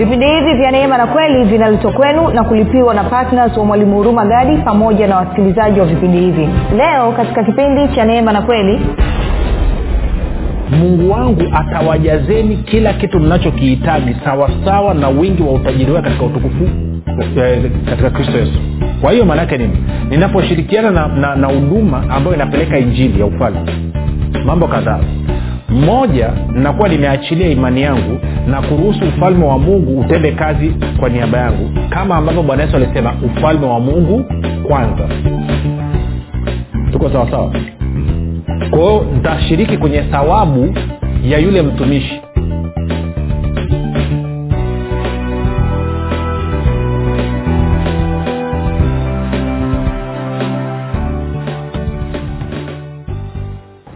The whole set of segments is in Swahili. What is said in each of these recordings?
vipindi hivi vya neema na kweli vinaletwa kwenu na kulipiwa na ptns wa mwalimu huruma gadi pamoja na wasikilizaji wa vipindi hivi. Leo katika kipindi cha neema na kweli mungu wangu atawajazeni kila kitu mnachokihitaji sawasawa na wingi wa utajiri wake katika utukufu eh, katika kristo yesu. Kwa hiyo maanaake nini? Ninaposhirikiana na huduma ambayo inapeleka injili ya ufalme. Mambo kadhaa moja nakuwa nimeachilia imani yangu na kuruhusu ufalme wa mungu utende kazi kwa niaba yangu kama ambavyo bwana yesu alisema ufalme wa mungu kwanza. Tuko sawasawa kwahio ntashiriki kwenye thawabu ya yule mtumishi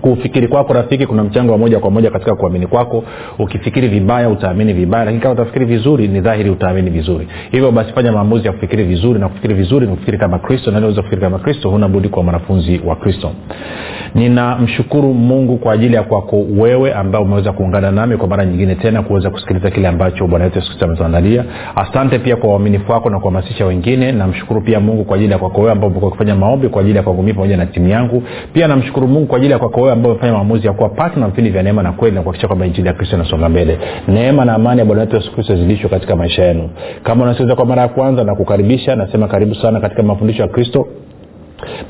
kufikiri kwako rafiki kuna mchango wa moja kwa moja katika kuamini kwako. Ukifikiri vibaya utaamini vibaya lakini kama utafikiri vizuri ni dhahiri utaamini vizuri. Hivyo basi fanya maamuzi ya kufikiri vizuri na kufikiri vizuri ni kufikiri kama kristo naweza kufikiri kama kristo huna budi kwa mwanafunzi wa kristo. Ninamshukuru mungu kwa ajili ya kwako wewe ambao umeweza kuungana nami kwa mara nyingine tena kuweza kusikiliza kile ambacho bwana wetu yesu ametuandalia. Asante pia kwa uaminifu wako na kuhamasisha wengine. Namshukuru pia mungu kwa ajili ya kwako wewe ambao umekuwa ukifanya maombi kwa ajili ya kwangu mii pamoja na timu yangu. Pia namshukuru mungu kwa ajili ya kwako wewe ambao umefanya maamuzi ya kuwa patna vipindi vya neema na kweli na kuakisha kwamba injili ya kristo inasonga mbele. Neema na amani ya bwana wetu yesu kristo zilishwe katika maisha yenu. Kama unasikiliza kwa mara ya kwanza na kukaribisha nasema karibu sana katika mafundisho ya kristo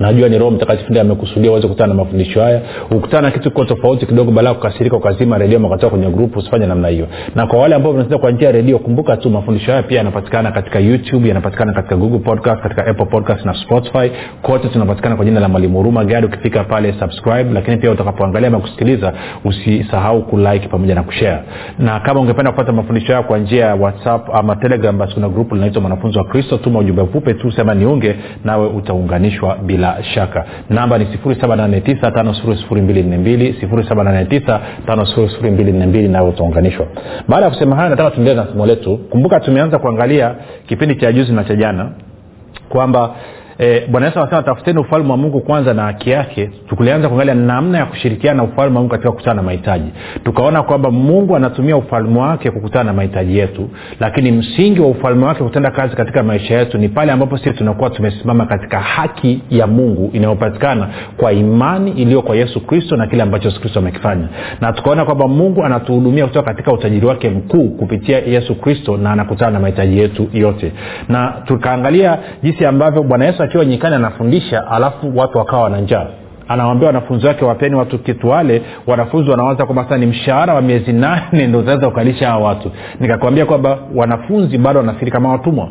najua ni roho mtakatifu ndiye amekusudia uweze kukutana na mafundisho haya. Ukutana na kitu kiko tofauti kidogo baada ya kukasirika ukazima redio makatoka kwenye grupu usifanye namna hiyo. Na kwa wale ambao vinasikia kwa njia ya redio kumbuka tu mafundisho haya pia yanapatikana katika youtube yanapatikana katika google podcast katika apple podcast na spotify. Kote tunapatikana kwa jina la mwalimu huruma gari ukifika pale subscribe lakini pia utakapoangalia ama kusikiliza usisahau kulike pamoja na kushare. Na kama ungependa kupata mafundisho haya kwa njia ya whatsapp ama telegram basi kuna grupu linaitwa mwanafunzi wa kristo. Tuma ujumbe mfupe tu sema niunge nawe utaunganishwa bila shaka. Namba ni 7895242 nawe utaunganishwa. Baada ya kusema hayo nataka tuendelee na somo letu. Kumbuka tumeanza kuangalia kipindi cha juzi na cha jana kwamba e, bwana yesu anasema tafuteni ufalme wa mungu kwanza na haki yake. Tukulianza kuangalia namna ya kushirikiana na ufalme wa mungu katika kukutana na mahitaji. Tukaona kwamba mungu anatumia ufalme wake kukutana na mahitaji yetu lakini msingi wa ufalme wake kutenda kazi katika maisha yetu ni pale ambapo sisi tunakuwa tumesimama katika haki ya mungu inayopatikana kwa imani iliyo kwa yesu kristo na kile ambacho yesu kristo amekifanya. Na tukaona kwamba mungu anatuhudumia kutoka katika utajiri wake mkuu kupitia yesu kristo na anakutana na mahitaji yetu yote. Na tukaangalia jinsi ambavyo bwana yesu akiwa nyikani anafundisha alafu watu wakawa wana njaa. Anawambia wanafunzi wake wapeni watu kitu wanafunzi wanawaza kwamba sasa ni mshahara wa miezi nane ndo utaweza kukalisha hawa watu. Nikakwambia kwamba wanafunzi bado wanafikiri kama watumwa.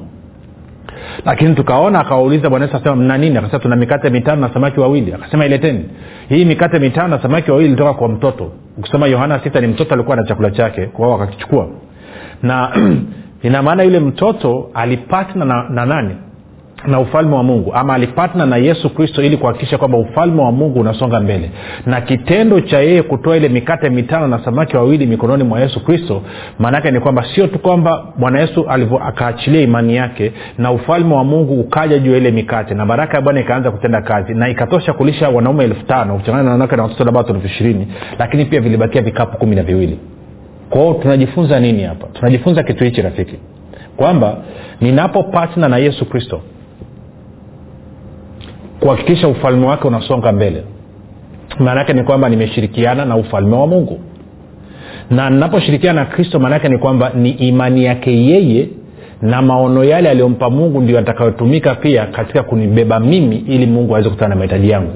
Lakini tukaona akawauliza bwana yesu asema mna nini? Akasema tuna mikate mitano na samaki wawili. Akasema ileteni. Hii mikate mitano na samaki wawili ilitoka kwa mtoto. Ukisoma yohana sita ni mtoto alikuwa na chakula chake kwao wakakichukua. Na ina maana yule mtoto alipatna na, na nani na ufalme wa mungu ama alipatna na yesu kristo ili kuhakikisha kwamba ufalme wa mungu unasonga mbele. Na kitendo cha yeye kutoa ile mikate mitano na samaki wawili mikononi mwa yesu kristo maanaake ni kwamba sio tu kwamba bwana yesu akaachilia imani yake na ufalme wa mungu ukaja juu ya ile mikate na baraka ya bwana ikaanza kutenda kazi na ikatosha kulisha wanaume elfu tano kuchangana na wanawake na watoto labato elfu ishirini lakini pia vilibakia vikapu kumi na viwili. Kwao tunajifunza nini hapa? Tunajifunza kitu hichi rafiki kwamba ninapo patna na yesu kristo kuhakikisha ufalme wake unasonga mbele. Maana yake ni kwamba nimeshirikiana na ufalme wa mungu. Na ninaposhirikiana na kristo maana yake ni kwamba ni imani yake yeye na maono yale aliyompa mungu ndio yatakayotumika pia katika kunibeba mimi ili mungu aweze kutana na mahitaji yangu.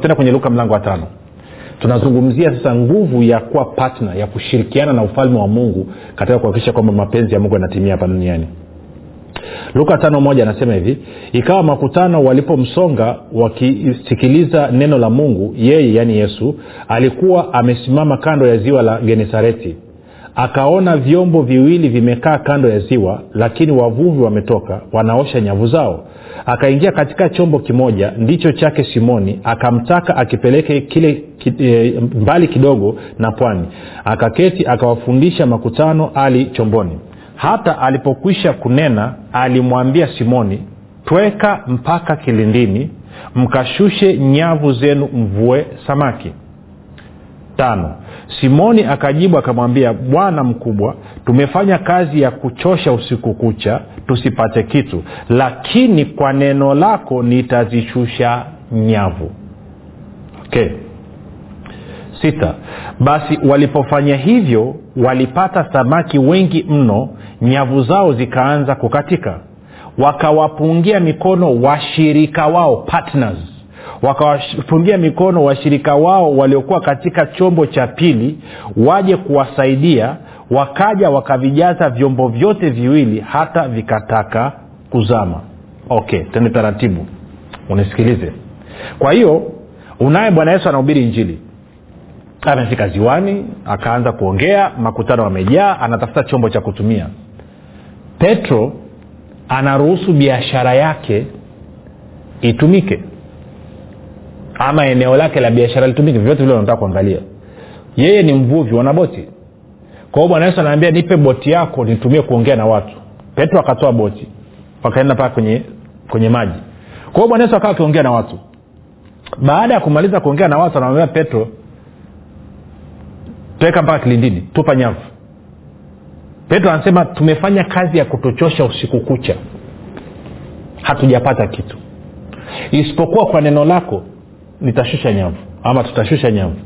Tena kwenye luka mlango wa tano. Tunazungumzia sasa nguvu ya kuwa patna ya kushirikiana na ufalme wa mungu katika kuhakikisha kwamba mapenzi ya mungu yanatimia hapa duniani luka tano moja anasema hivi ikawa makutano walipomsonga wakisikiliza neno la mungu yeye yaani yesu alikuwa amesimama kando ya ziwa la genesareti. Akaona vyombo viwili vimekaa kando ya ziwa lakini wavuvi wametoka wanaosha nyavu zao. Akaingia katika chombo kimoja ndicho chake simoni akamtaka akipeleke kile ki, e, mbali kidogo na pwani. Akaketi akawafundisha makutano ali chomboni hata alipokwisha kunena alimwambia simoni tweka mpaka kilindini mkashushe nyavu zenu mvue samaki. Tano. Simoni akajibu akamwambia bwana mkubwa tumefanya kazi ya kuchosha usiku kucha tusipate kitu lakini kwa neno lako nitazishusha nyavu. Okay sita. Basi walipofanya hivyo walipata samaki wengi mno nyavu zao zikaanza kukatika. Wakawapungia mikono washirika wao partners. Wakawafungia mikono washirika wao waliokuwa katika chombo cha pili waje kuwasaidia. Wakaja wakavijaza vyombo vyote viwili hata vikataka kuzama. Okay tende taratibu. Unisikilize. Kwa hiyo unaye bwana yesu anahubiri injili amefika ziwani akaanza kuongea makutano amejaa anatafuta chombo cha kutumia. Petro anaruhusu biashara yake itumike. Ama eneo lake la biashara litumike vyote vile unataka kuangalia. Yeye ni mvuvi wana boti kwa hiyo bwana yesu anaambia nipe boti yako nitumie kuongea na watu. Petro akatoa boti wakaenda paka kwenye kwenye maji. Kwa hiyo bwana yesu akawa akiongea na watu. Baada ya kumaliza kuongea na watu anamwambia petro toweka mpaka kilindini tupa nyavu. Petro anasema tumefanya kazi ya kutochosha usiku kucha. Hatujapata kitu. Isipokuwa kwa neno lako nitashusha nyavu ama tutashusha nyavu.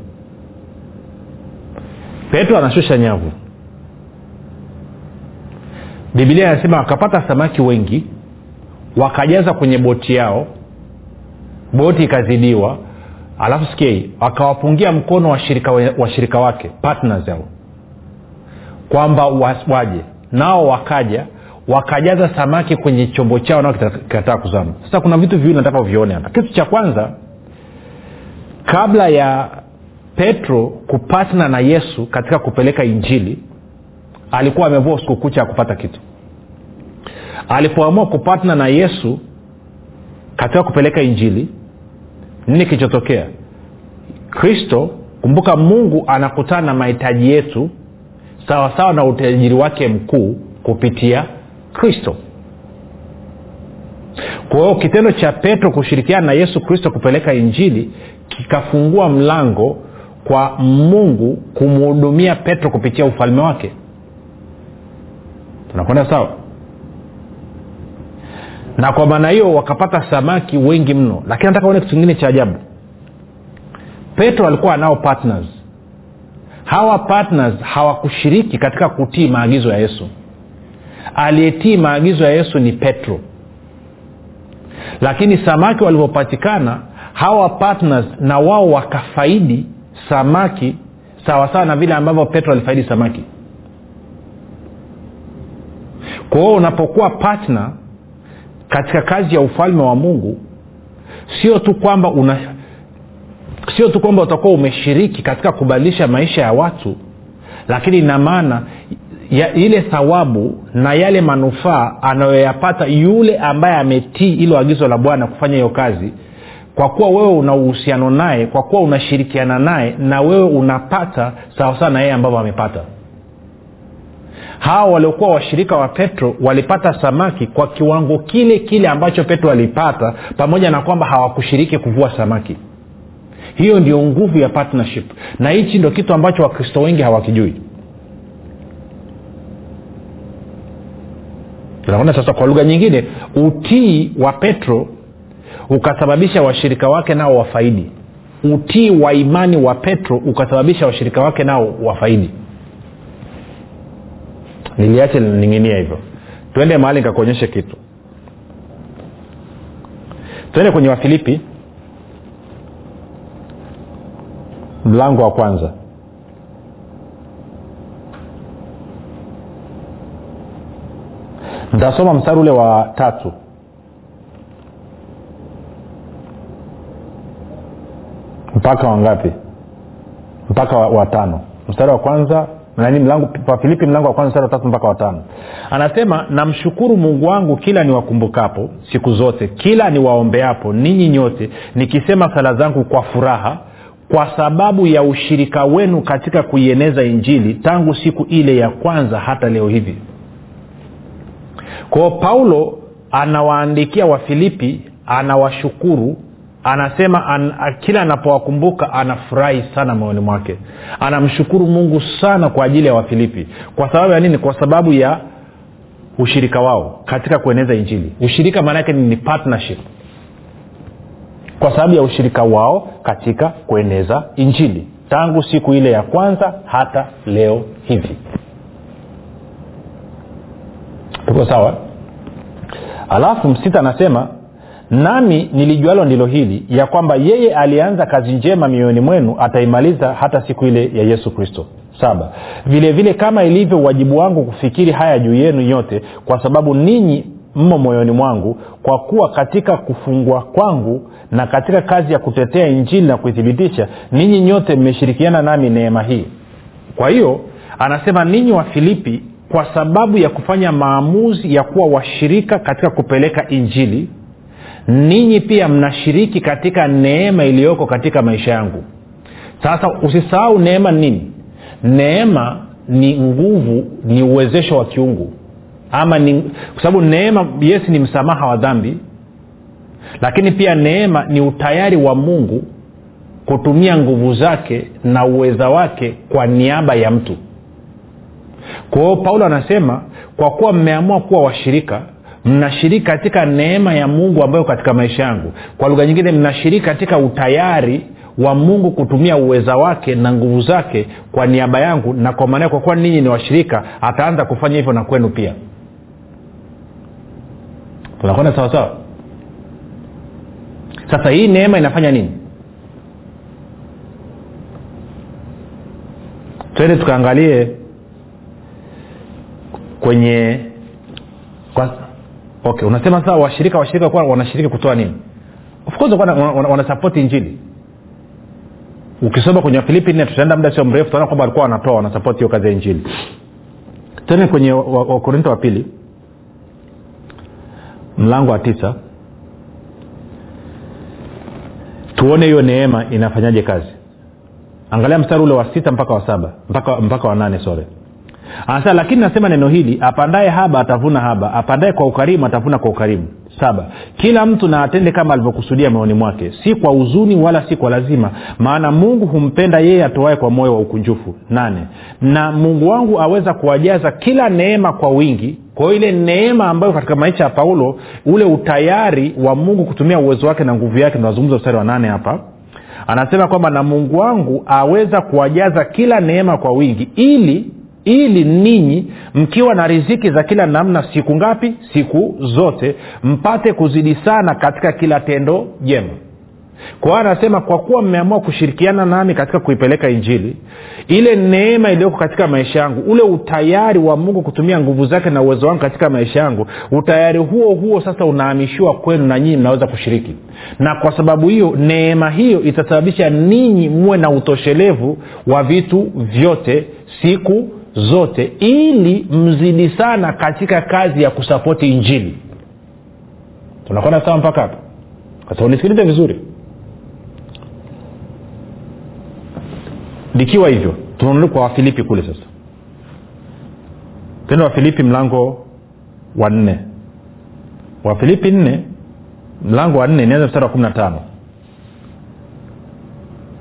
Petro anashusha nyavu. Bibilia anasema wakapata samaki wengi wakajaza kwenye boti yao boti ikazidiwa alafu sikiei wakawapungia mkono washirika, washirika wake partners yao kwamba waje. Nao wakaja wakajaza samaki kwenye chombo chao nao kikataa kuzama. Sasa kuna vitu viwili nataka uvione hapa. Kitu cha kwanza kabla ya petro kupatna na yesu katika kupeleka injili alikuwa amevua usiku kucha ya kupata kitu. Alipoamua kupatna na yesu katika kupeleka injili nini kilichotokea? Kristo kumbuka mungu anakutana na mahitaji yetu sawasawa na utajiri wake mkuu kupitia kristo. Kwa hiyo kitendo cha petro kushirikiana na yesu kristo kupeleka injili kikafungua mlango kwa mungu kumhudumia petro kupitia ufalme wake. Tunakwenda sawa na kwa maana hiyo wakapata samaki wengi mno. Lakini nataka uone kitu kingine cha ajabu. Petro alikuwa anao partners. Hawa partners hawakushiriki katika kutii maagizo ya yesu. Aliyetii maagizo ya yesu ni petro. Lakini samaki walivyopatikana hawa partners na wao wakafaidi samaki sawasawa na vile ambavyo petro alifaidi samaki. Kwa hiyo unapokuwa partner katika kazi ya ufalme wa mungu sio tu kwamba una sio tu kwamba utakuwa umeshiriki katika kubadilisha maisha ya watu lakini ina maana ile thawabu na yale manufaa anayoyapata yule ambaye ametii ilo agizo la bwana kufanya hiyo kazi kwa kuwa wewe una uhusiano naye kwa kuwa unashirikiana naye na wewe unapata sawasawa na yeye ambavyo amepata hawa waliokuwa washirika wa petro walipata samaki kwa kiwango kile kile ambacho petro alipata pamoja na kwamba hawakushiriki kuvua samaki. Hiyo ndio nguvu ya partnership na hichi ndio kitu ambacho wakristo wengi hawakijui. Tunaona sasa kwa lugha nyingine utii wa petro ukasababisha washirika wake nao wafaidi. Utii wa imani wa petro ukasababisha washirika wake nao wafaidi niliache linaning'inia hivyo. Twende mahali nikakuonyeshe kitu. Twende kwenye wafilipi mlango wa kwanza. Ntasoma mstari ule wa tatu. Mpaka wangapi mpaka wa, wa tano. Mstari wa kwanza nani mlango wafilipi mlango wa kwanza sura tatu mpaka watano anasema namshukuru mungu wangu kila niwakumbukapo siku zote kila niwaombeapo ninyi nyote nikisema sala zangu kwa furaha kwa sababu ya ushirika wenu katika kuieneza injili tangu siku ile ya kwanza hata leo hivi. Kwao paulo anawaandikia wafilipi anawashukuru anasema an, kila anapowakumbuka anafurahi sana moyoni mwake. Anamshukuru mungu sana kwa ajili ya wafilipi. Kwa sababu ya nini? Kwa sababu ya ushirika wao katika kueneza injili. Ushirika maana yake ni partnership. Kwa sababu ya ushirika wao katika kueneza injili. Tangu siku ile ya kwanza hata leo hivi. Tuko sawa? Alafu msita anasema nami nilijualo ndilo hili ya kwamba yeye alianza kazi njema mioyoni mwenu ataimaliza hata siku ile ya yesu kristo. Saba. Vile vile kama ilivyo uwajibu wangu kufikiri haya juu yenu yote kwa sababu ninyi mmo moyoni mwangu kwa kuwa katika kufungwa kwangu na katika kazi ya kutetea injili na kuithibitisha ninyi nyote mmeshirikiana nami neema hii. Kwa hiyo anasema ninyi wa filipi kwa sababu ya kufanya maamuzi ya kuwa washirika katika kupeleka injili ninyi pia mnashiriki katika neema iliyoko katika maisha yangu. Sasa usisahau neema nini? Neema ni nguvu ni uwezesho wa kiungu. Ama ni kwa sababu neema yesi ni msamaha wa dhambi. Lakini pia neema ni utayari wa mungu kutumia nguvu zake na uweza wake kwa niaba ya mtu. Kwa hiyo paulo anasema kwa kuwa mmeamua kuwa washirika mnashiriki katika neema ya mungu ambayo katika maisha yangu. Kwa lugha nyingine mnashiriki katika utayari wa mungu kutumia uweza wake na nguvu zake kwa niaba yangu na kwa maana kwa kuwa ninyi ni washirika ataanza kufanya hivyo na kwenu pia. Tunakwenda sawasawa sasa hii neema inafanya nini? Twende tukaangalie kwenye kwa, okay unasema sasa washirika washirika kwa wanashiriki kutoa nini? Of course wanasapoti injili. Ukisoma kwenye wafilipi nne tutaenda muda sio mrefu tunaona kwamba walikuwa wanatoa wanasapoti hiyo kazi ya injili. Tene kwenye wakorinto wa, wa pili. Mlango wa tisa. Tuone hiyo neema inafanyaje kazi. Angalia mstari ule wa sita mpaka wa saba mpaka, mpaka wa nane sore anasema lakini nasema neno hili apandaye haba atavuna haba apandaye kwa ukarimu atavuna kwa ukarimu. Saba kila mtu na atende kama alivyokusudia moyoni mwake si kwa huzuni wala si kwa lazima maana mungu humpenda yeye atoae kwa moyo wa ukunjufu. Nane na mungu wangu aweza kuwajaza kila neema kwa wingi kwa hiyo ile neema ambayo katika maisha ya paulo ule utayari wa mungu kutumia uwezo wake na nguvu yake tunazungumza mstari wa nane hapa. Anasema kwamba na mungu wangu aweza kuwajaza kila neema kwa wingi ili ili ninyi mkiwa na riziki za kila namna siku ngapi? Siku zote. Mpate kuzidi sana katika kila tendo jema. Kwa hiyo anasema kwa kuwa mmeamua kushirikiana nami katika kuipeleka injili ile neema iliyoko katika maisha yangu ule utayari wa mungu kutumia nguvu zake na uwezo wangu katika maisha yangu utayari huo huo sasa unahamishiwa kwenu na nyinyi mnaweza kushiriki. Na kwa sababu hiyo neema hiyo itasababisha ninyi muwe na utoshelevu wa vitu vyote siku zote ili mzidi sana katika kazi ya kusapoti injili. Tunakwenda sawa mpaka hapo? Sasa unisikilize vizuri. Likiwa hivyo tunarudi kwa wafilipi kule sasa. Tendo wafilipi mlango wa nne. Wafilipi nne mlango wa nne nianza mstari wa kumi na tano.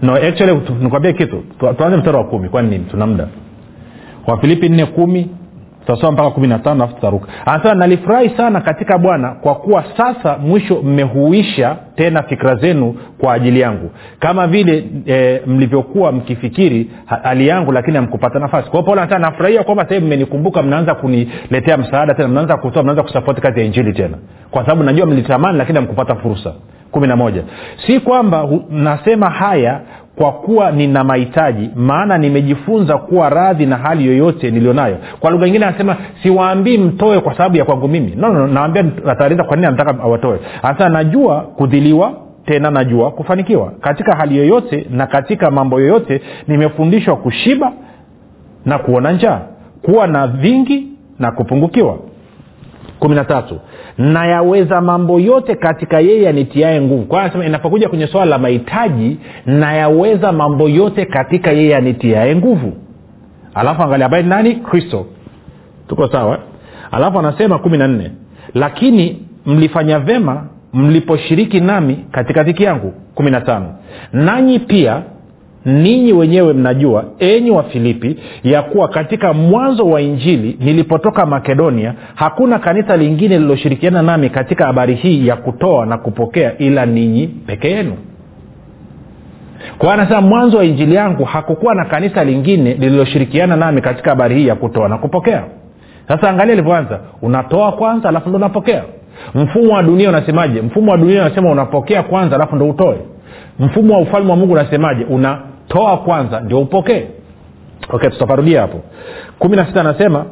No actually nikwambie kitu. Tuanze mstari wa kumi. Kwani nini? Tuna muda wafilipi nne kumi tutasoma mpaka kumi na tano alafu tutaruka. Anasema nalifurahi sana katika bwana kwa kuwa sasa mwisho mmehuisha tena fikira zenu kwa ajili yangu. Kama vile e, mlivyokuwa mkifikiri hali yangu lakini hamkupata nafasi. Kwao paulo anasema nafurahia kwamba sahii mmenikumbuka mnaanza kuniletea msaada tena mnaanza kutoa mnaanza kusapoti kazi ya injili tena. Kwa sababu najua mlitamani lakini hamkupata fursa. Kumi na moja. Si kwamba nasema haya kwa kuwa nina mahitaji maana nimejifunza kuwa radhi na hali yoyote nilionayo. Kwa lugha nyingine anasema siwaambii mtoe kwa sababu ya kwangu mimi. No, no, nawambia ataeleza kwa nini anataka awatoe. Anasema najua kudhiliwa tena najua kufanikiwa. Katika hali yoyote na katika mambo yoyote nimefundishwa kushiba na kuona njaa kuwa na vingi na kupungukiwa kumi na tatu. Nayaweza mambo yote katika yeye anitiae nguvu. Kwa anasema inapokuja kwenye swala la mahitaji nayaweza mambo yote katika yeye anitiae nguvu. Alafu angalia ambaye nani? Kristo. Tuko sawa? Alafu anasema kumi na nne. Lakini mlifanya vema mliposhiriki nami katika dhiki yangu. kumi na tano. Nanyi pia ninyi wenyewe mnajua enyi wa filipi ya kuwa katika mwanzo wa injili nilipotoka makedonia hakuna kanisa lingine lililoshirikiana nami katika habari hii ya kutoa na kupokea ila ninyi peke yenu. Kwa anasema mwanzo wa injili yangu hakukuwa na kanisa lingine lililoshirikiana nami katika habari hii ya kutoa na kupokea. Sasa angalia ilivyoanza. Unatoa kwanza alafu ndo unapokea. Mfumo wa dunia unasemaje? Mfumo wa dunia unasema unapokea kwanza alafu ndo utoe. Mfumo wa ufalme wa mungu unasemaje unatoa kwanza ndio upokee. Okay tutaparudia hapo. Kumi na sita anasema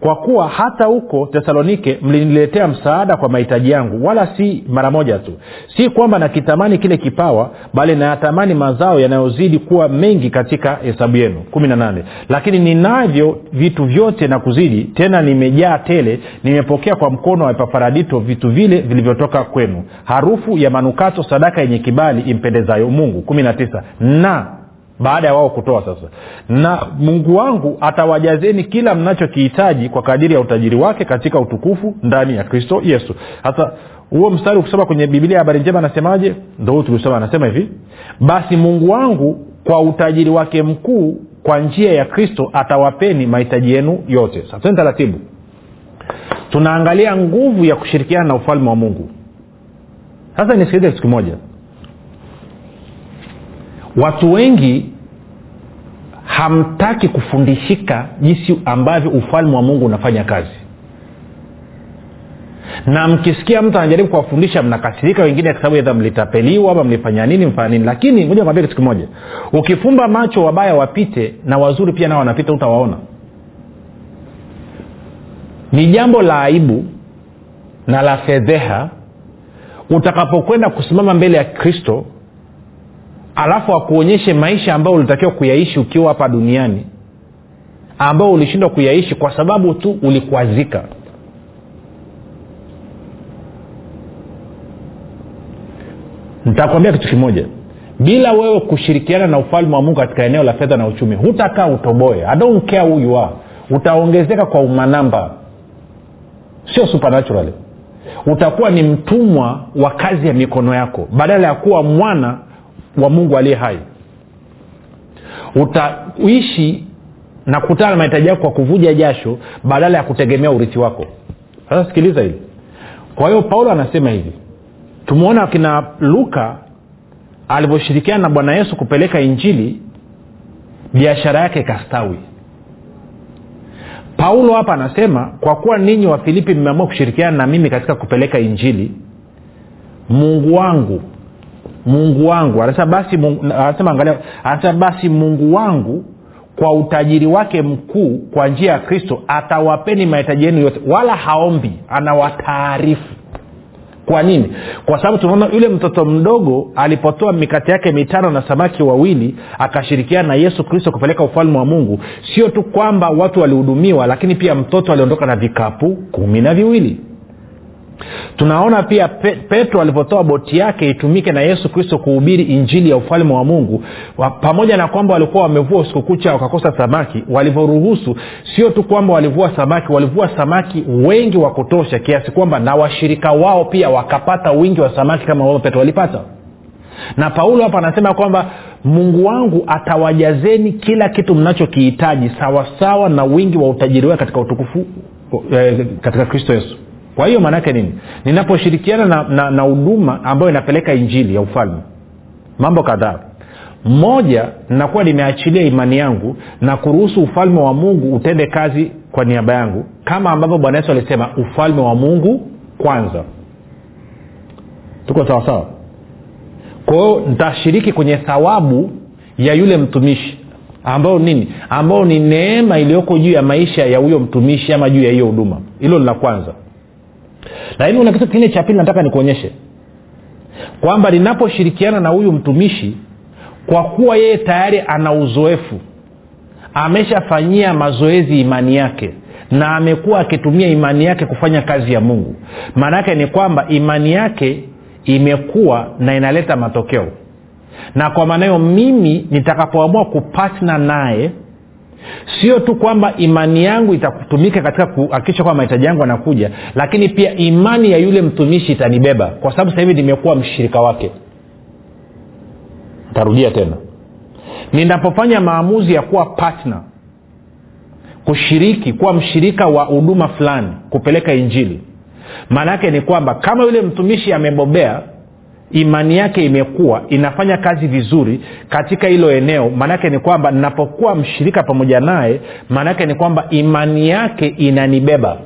kwa kuwa hata huko tesalonike mliniletea msaada kwa mahitaji yangu wala si mara moja tu. Si kwamba nakitamani kile kipawa bali nayatamani mazao yanayozidi kuwa mengi katika hesabu yenu. Kumi na nane. Lakini ninavyo vitu vyote na kuzidi tena nimejaa tele nimepokea kwa mkono wa epafaradito vitu vile vilivyotoka kwenu. Harufu ya manukato sadaka yenye kibali impendezayo mungu. Kumi na tisa. Na baada ya wao kutoa sasa. Na mungu wangu atawajazeni kila mnachokihitaji kwa kadiri ya utajiri wake katika utukufu ndani ya kristo yesu. Sasa huo mstari ukisoma kwenye biblia habari njema anasemaje? Ndo huu tulisoma anasema hivi basi mungu wangu kwa utajiri wake mkuu kwa njia ya kristo atawapeni mahitaji yenu yote. Sasani taratibu. Tunaangalia nguvu ya kushirikiana na ufalme wa mungu. Sasa nisikilize kitu moja watu wengi hamtaki kufundishika jinsi ambavyo ufalme wa mungu unafanya kazi. Na mkisikia mtu anajaribu kuwafundisha mnakasirika wengine kwa sababu mlitapeliwa ama mlifanya nini mfanya nini. Lakini moja kwambia kitu kimoja. Ukifumba macho wabaya wapite na wazuri pia nao wanapita utawaona ni jambo la aibu na la fedheha utakapokwenda kusimama mbele ya kristo alafu akuonyeshe maisha ambayo ulitakiwa kuyaishi ukiwa hapa duniani ambao ulishindwa kuyaishi kwa sababu tu ulikwazika nitakwambia kitu kimoja. Bila wewe kushirikiana na ufalme wa mungu katika eneo la fedha na uchumi hutakaa utoboe. I don't care who you are. Utaongezeka kwa umanamba sio supernatural utakuwa ni mtumwa wa kazi ya mikono yako. Badala ya kuwa mwana wa mungu aliye hai. Utaishi na kukutana na mahitaji yako kwa kuvuja jasho badala ya kutegemea urithi wako. Sasa sikiliza hili. Kwa hiyo paulo anasema hivi. Tumeona akina luka alivyoshirikiana na bwana yesu kupeleka injili biashara yake ikastawi. Paulo hapa anasema kwa kuwa ninyi wa filipi mmeamua kushirikiana na mimi katika kupeleka injili mungu wangu mungu wangu. Anasema basi mungu, wangu kwa utajiri wake mkuu kwa njia ya kristo atawapeni mahitaji yenu yote wala haombi anawataarifu. Kwa nini? Kwa sababu tunaona yule mtoto mdogo alipotoa mikate yake mitano na samaki wawili akashirikiana na yesu kristo kupeleka ufalme wa mungu sio tu kwamba watu walihudumiwa lakini pia mtoto aliondoka na vikapu kumi na viwili tunaona pia pe, petro alivyotoa boti yake itumike na yesu kristo kuhubiri injili ya ufalme wa mungu wa, pamoja na kwamba walikuwa wamevua usiku kucha wakakosa samaki walivyoruhusu sio tu kwamba walivua samaki walivua samaki wengi wa kutosha kiasi kwamba na washirika wao pia wakapata wingi wa samaki kama ambavyo petro walipata na paulo hapa anasema kwamba mungu wangu atawajazeni kila kitu mnachokihitaji sawasawa na wingi wa utajiri wake katika utukufu eh, katika kristo yesu kwa hiyo maanaake nini? Ninaposhirikiana na huduma ambayo inapeleka injili ya ufalme. Mambo kadhaa. Moja nakuwa nimeachilia imani yangu na kuruhusu ufalme wa mungu utende kazi kwa niaba yangu kama ambavyo bwana yesu alisema ufalme wa mungu kwanza. Tuko sawasawa kwa hiyo nitashiriki kwenye thawabu ya yule mtumishi ambao nini? Ambao ni neema iliyoko juu ya maisha ya huyo mtumishi ama juu ya hiyo huduma. Hilo ni la kwanza lakini kuna kitu kingine cha pili nataka nikuonyeshe. Kwamba ninaposhirikiana na huyu mtumishi kwa kuwa yeye tayari ana uzoefu ameshafanyia mazoezi imani yake na amekuwa akitumia imani yake kufanya kazi ya mungu. Maana yake ni kwamba imani yake imekuwa na inaleta matokeo. Na kwa maana hiyo mimi nitakapoamua kupatna naye sio tu kwamba imani yangu itatumika katika kuhakikisha kwamba mahitaji yangu anakuja lakini pia imani ya yule mtumishi itanibeba kwa sababu sasa hivi nimekuwa mshirika wake. Tarudia tena. Ninapofanya maamuzi ya kuwa partner kushiriki kuwa mshirika wa huduma fulani kupeleka injili maana yake ni kwamba kama yule mtumishi amebobea imani yake imekuwa inafanya kazi vizuri katika hilo eneo. Maanaake ni kwamba ninapokuwa mshirika pamoja naye maanaake ni kwamba imani yake inanibeba.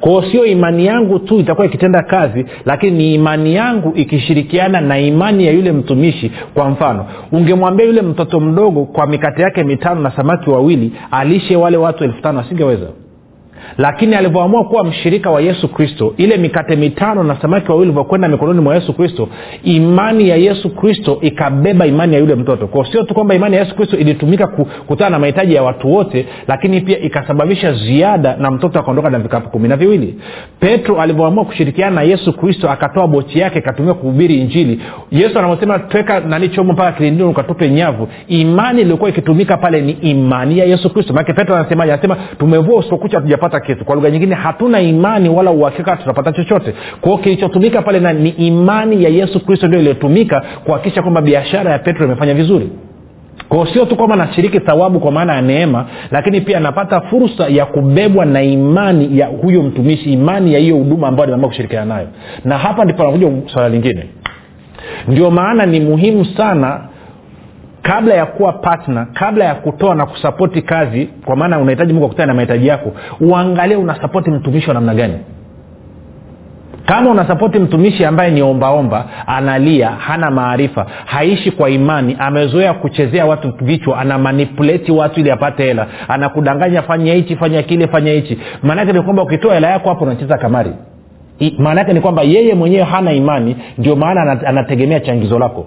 Kwao sio imani yangu tu itakuwa ikitenda kazi lakini ni imani yangu ikishirikiana na imani ya yule mtumishi. Kwa mfano ungemwambia yule mtoto mdogo kwa mikate yake mitano na samaki wawili alishe wale watu elfu tano asingeweza lakini alivyoamua kuwa mshirika wa yesu kristo ile mikate mitano na samaki wawili ilivyokwenda mikononi mwa yesu kristo imani ya yesu kristo ikabeba imani ya yule mtoto. Kwao sio tu kwamba imani ya yesu kristo ilitumika kukutana na mahitaji ya watu wote lakini pia ikasababisha ziada na mtoto akaondoka na vikapu kumi na viwili. Petro alivyoamua kushirikiana na yesu kristo akatoa bochi yake ikatumia kuhubiri injili. Yesu anavyosema tweka nani chomo mpaka kilindini ukatupe nyavu imani iliyokuwa ikitumika pale ni imani ya yesu kristo. Maake petro anasemaje? Anasema tumevua usipokucha hatujapata kitu. Kwa lugha nyingine hatuna imani wala uhakika tutapata chochote. Kwao kilichotumika pale na ni imani ya yesu kristo ndio iliyotumika kuhakikisha kwamba biashara ya petro imefanya vizuri. Kwao sio tu kwamba nashiriki thawabu kwa maana ya neema lakini pia napata fursa ya kubebwa na imani ya huyo mtumishi imani ya hiyo huduma ambayo nimeamua kushirikiana nayo. Na hapa ndipo anakuja swala lingine. Ndio maana ni muhimu sana kabla ya kuwa partner kabla ya kutoa na kusapoti kazi kwa maana unahitaji mungu akutana na mahitaji yako uangalie unasapoti mtumishi wa namna gani. Kama unasapoti mtumishi ambaye ni ombaomba analia hana maarifa haishi kwa imani amezoea kuchezea watu vichwa anamanipuleti watu ili apate hela anakudanganya fanya hichi fanya kile fanya hichi. Maanaake ni kwamba ukitoa hela yako hapo unacheza kamari. Maana yake ni kwamba yeye mwenyewe hana imani ndio maana anategemea changizo lako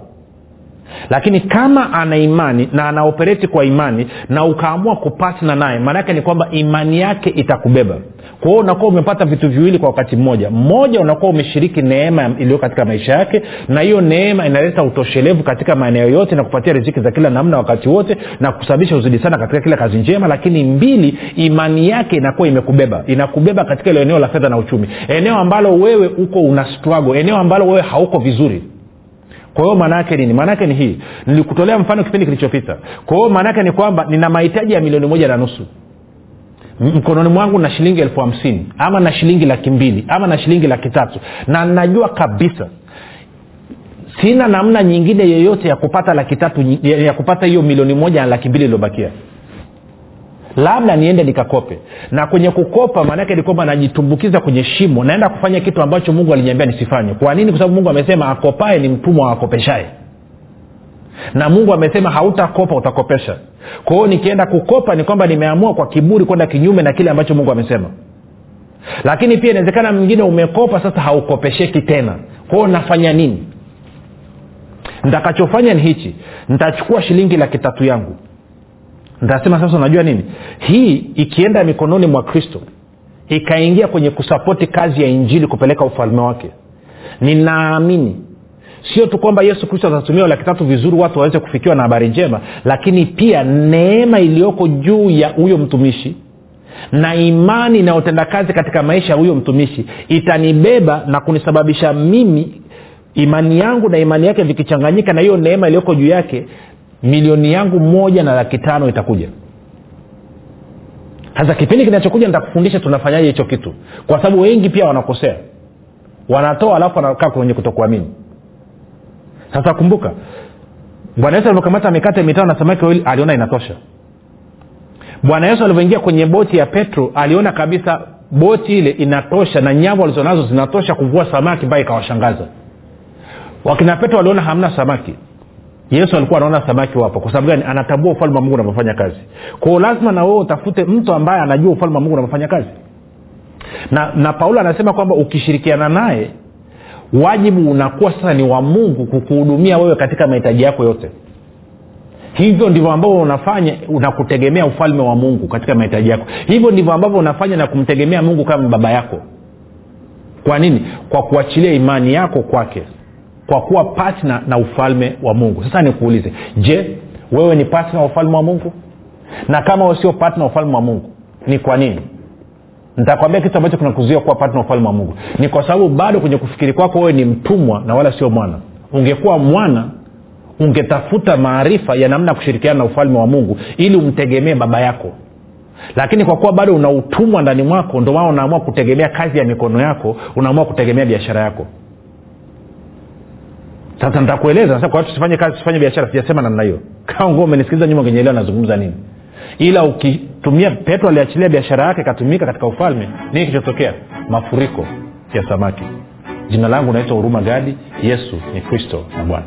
lakini kama ana imani na anaopereti kwa imani na ukaamua kupatna naye maanaake ni kwamba imani yake itakubeba. Kwa unakuwa umepata vitu viwili kwa wakati mmoja. Mmoja unakuwa umeshiriki neema iliyo katika maisha yake na hiyo neema inaleta utoshelevu katika maeneo yote na kupatia riziki za kila namna wakati wote na kusababisha uzidi sana katika kila kazi njema. Lakini mbili imani yake inakuwa imekubeba. Inakubeba katika ilo eneo la fedha na uchumi. Eneo ambalo wewe uko una struggle. Eneo ambalo wewe hauko vizuri kwa hiyo maanaake nini? Maana yake ni hii. Nilikutolea mfano kipindi kilichopita. Kwa hiyo maana ni kwamba nina mahitaji ya milioni moja na nusu. Mkononi mwangu na shilingi elfu hamsini ama na shilingi laki mbili ama na shilingi laki tatu. Na najua kabisa sina namna nyingine yoyote ya kupata laki tatu ya kupata hiyo milioni moja na laki mbili iliyobakia labda niende nikakope. Na kwenye kukopa maanaake ni kwamba najitumbukiza kwenye shimo naenda kufanya kitu ambacho mungu aliniambia nisifanye. Kwa nini? Kwa sababu mungu amesema akopae ni mtumwa wa akopeshae na mungu amesema hautakopa utakopesha. Kwa hiyo nikienda kukopa ni kwamba nimeamua kwa kiburi kwenda kinyume na kile ambacho mungu amesema. Lakini pia inawezekana mwingine umekopa sasa haukopesheki tena. Kwa hiyo nafanya nini? Ntakachofanya ni hichi. Nitachukua shilingi laki tatu yangu ntasema sasa unajua nini? Hii ikienda mikononi mwa kristo ikaingia kwenye kusapoti kazi ya injili kupeleka ufalme wake ninaamini sio tu kwamba yesu kristo atatumia laki tatu vizuri watu waweze kufikiwa na habari njema lakini pia neema iliyoko juu ya huyo mtumishi na imani inayotenda kazi katika maisha ya huyo mtumishi itanibeba na kunisababisha mimi imani yangu na imani yake vikichanganyika na hiyo neema iliyoko juu yake milioni yangu moja na laki tano itakuja. Sasa kipindi kinachokuja nitakufundisha tunafanyaje hicho kitu. Kwa sababu wengi pia wanakosea. Wanatoa alafu wanakaa kwenye kutokuamini. Sasa kumbuka bwana yesu alivyokamata mikate mitano na samaki wawili aliona inatosha. Bwana yesu alivyoingia kwenye boti ya petro aliona kabisa boti ile inatosha na nyavu walizonazo zinatosha kuvua samaki mpaka ikawashangaza. Wakina petro waliona hamna samaki yesu alikuwa anaona samaki wapo. Kwa sababu gani? Anatambua ufalme wa mungu unavyofanya kazi. Kwao lazima na wewe utafute mtu ambaye anajua ufalme wa mungu unavyofanya kazi. Na na paulo anasema kwamba ukishirikiana naye wajibu unakuwa sasa ni wa mungu kukuhudumia wewe katika mahitaji yako yote. Hivyo ndivyo ambavyo unafanya na kutegemea ufalme wa mungu katika mahitaji yako. Hivyo ndivyo ambavyo unafanya na kumtegemea mungu kama baba yako. Kwa nini? Kwa kuachilia imani yako kwake kwa kuwa patna na ufalme wa mungu. Sasa nikuulize je wewe ni patna wa ufalme wa mungu? Na kama usio patna ufalme wa mungu ni kwa nini? Nitakwambia kitu ambacho kinakuzuia kuwa patna ufalme wa mungu. Ni kwa sababu bado kwenye kufikiri kwako wewe ni mtumwa na wala sio mwana. Ungekuwa mwana ungetafuta maarifa ya namna ya kushirikiana na ufalme wa mungu ili umtegemee baba yako. Lakini kwa kuwa bado una utumwa ndani mwako ndio maana unaamua kutegemea kazi ya mikono yako unaamua kutegemea biashara yako sasa nitakueleza. Sasa kwa watu sifanye kazi sifanye biashara sijasema namna hiyo. Kama nguo umenisikiliza nyuma ungenyelewa nazungumza nini? Ila ukitumia petro aliachilia biashara yake ikatumika katika ufalme nini kilichotokea? Mafuriko ya samaki. Jina langu naitwa huruma gadi. Yesu ni kristo na bwana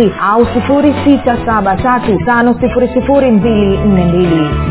7895242 au 6735242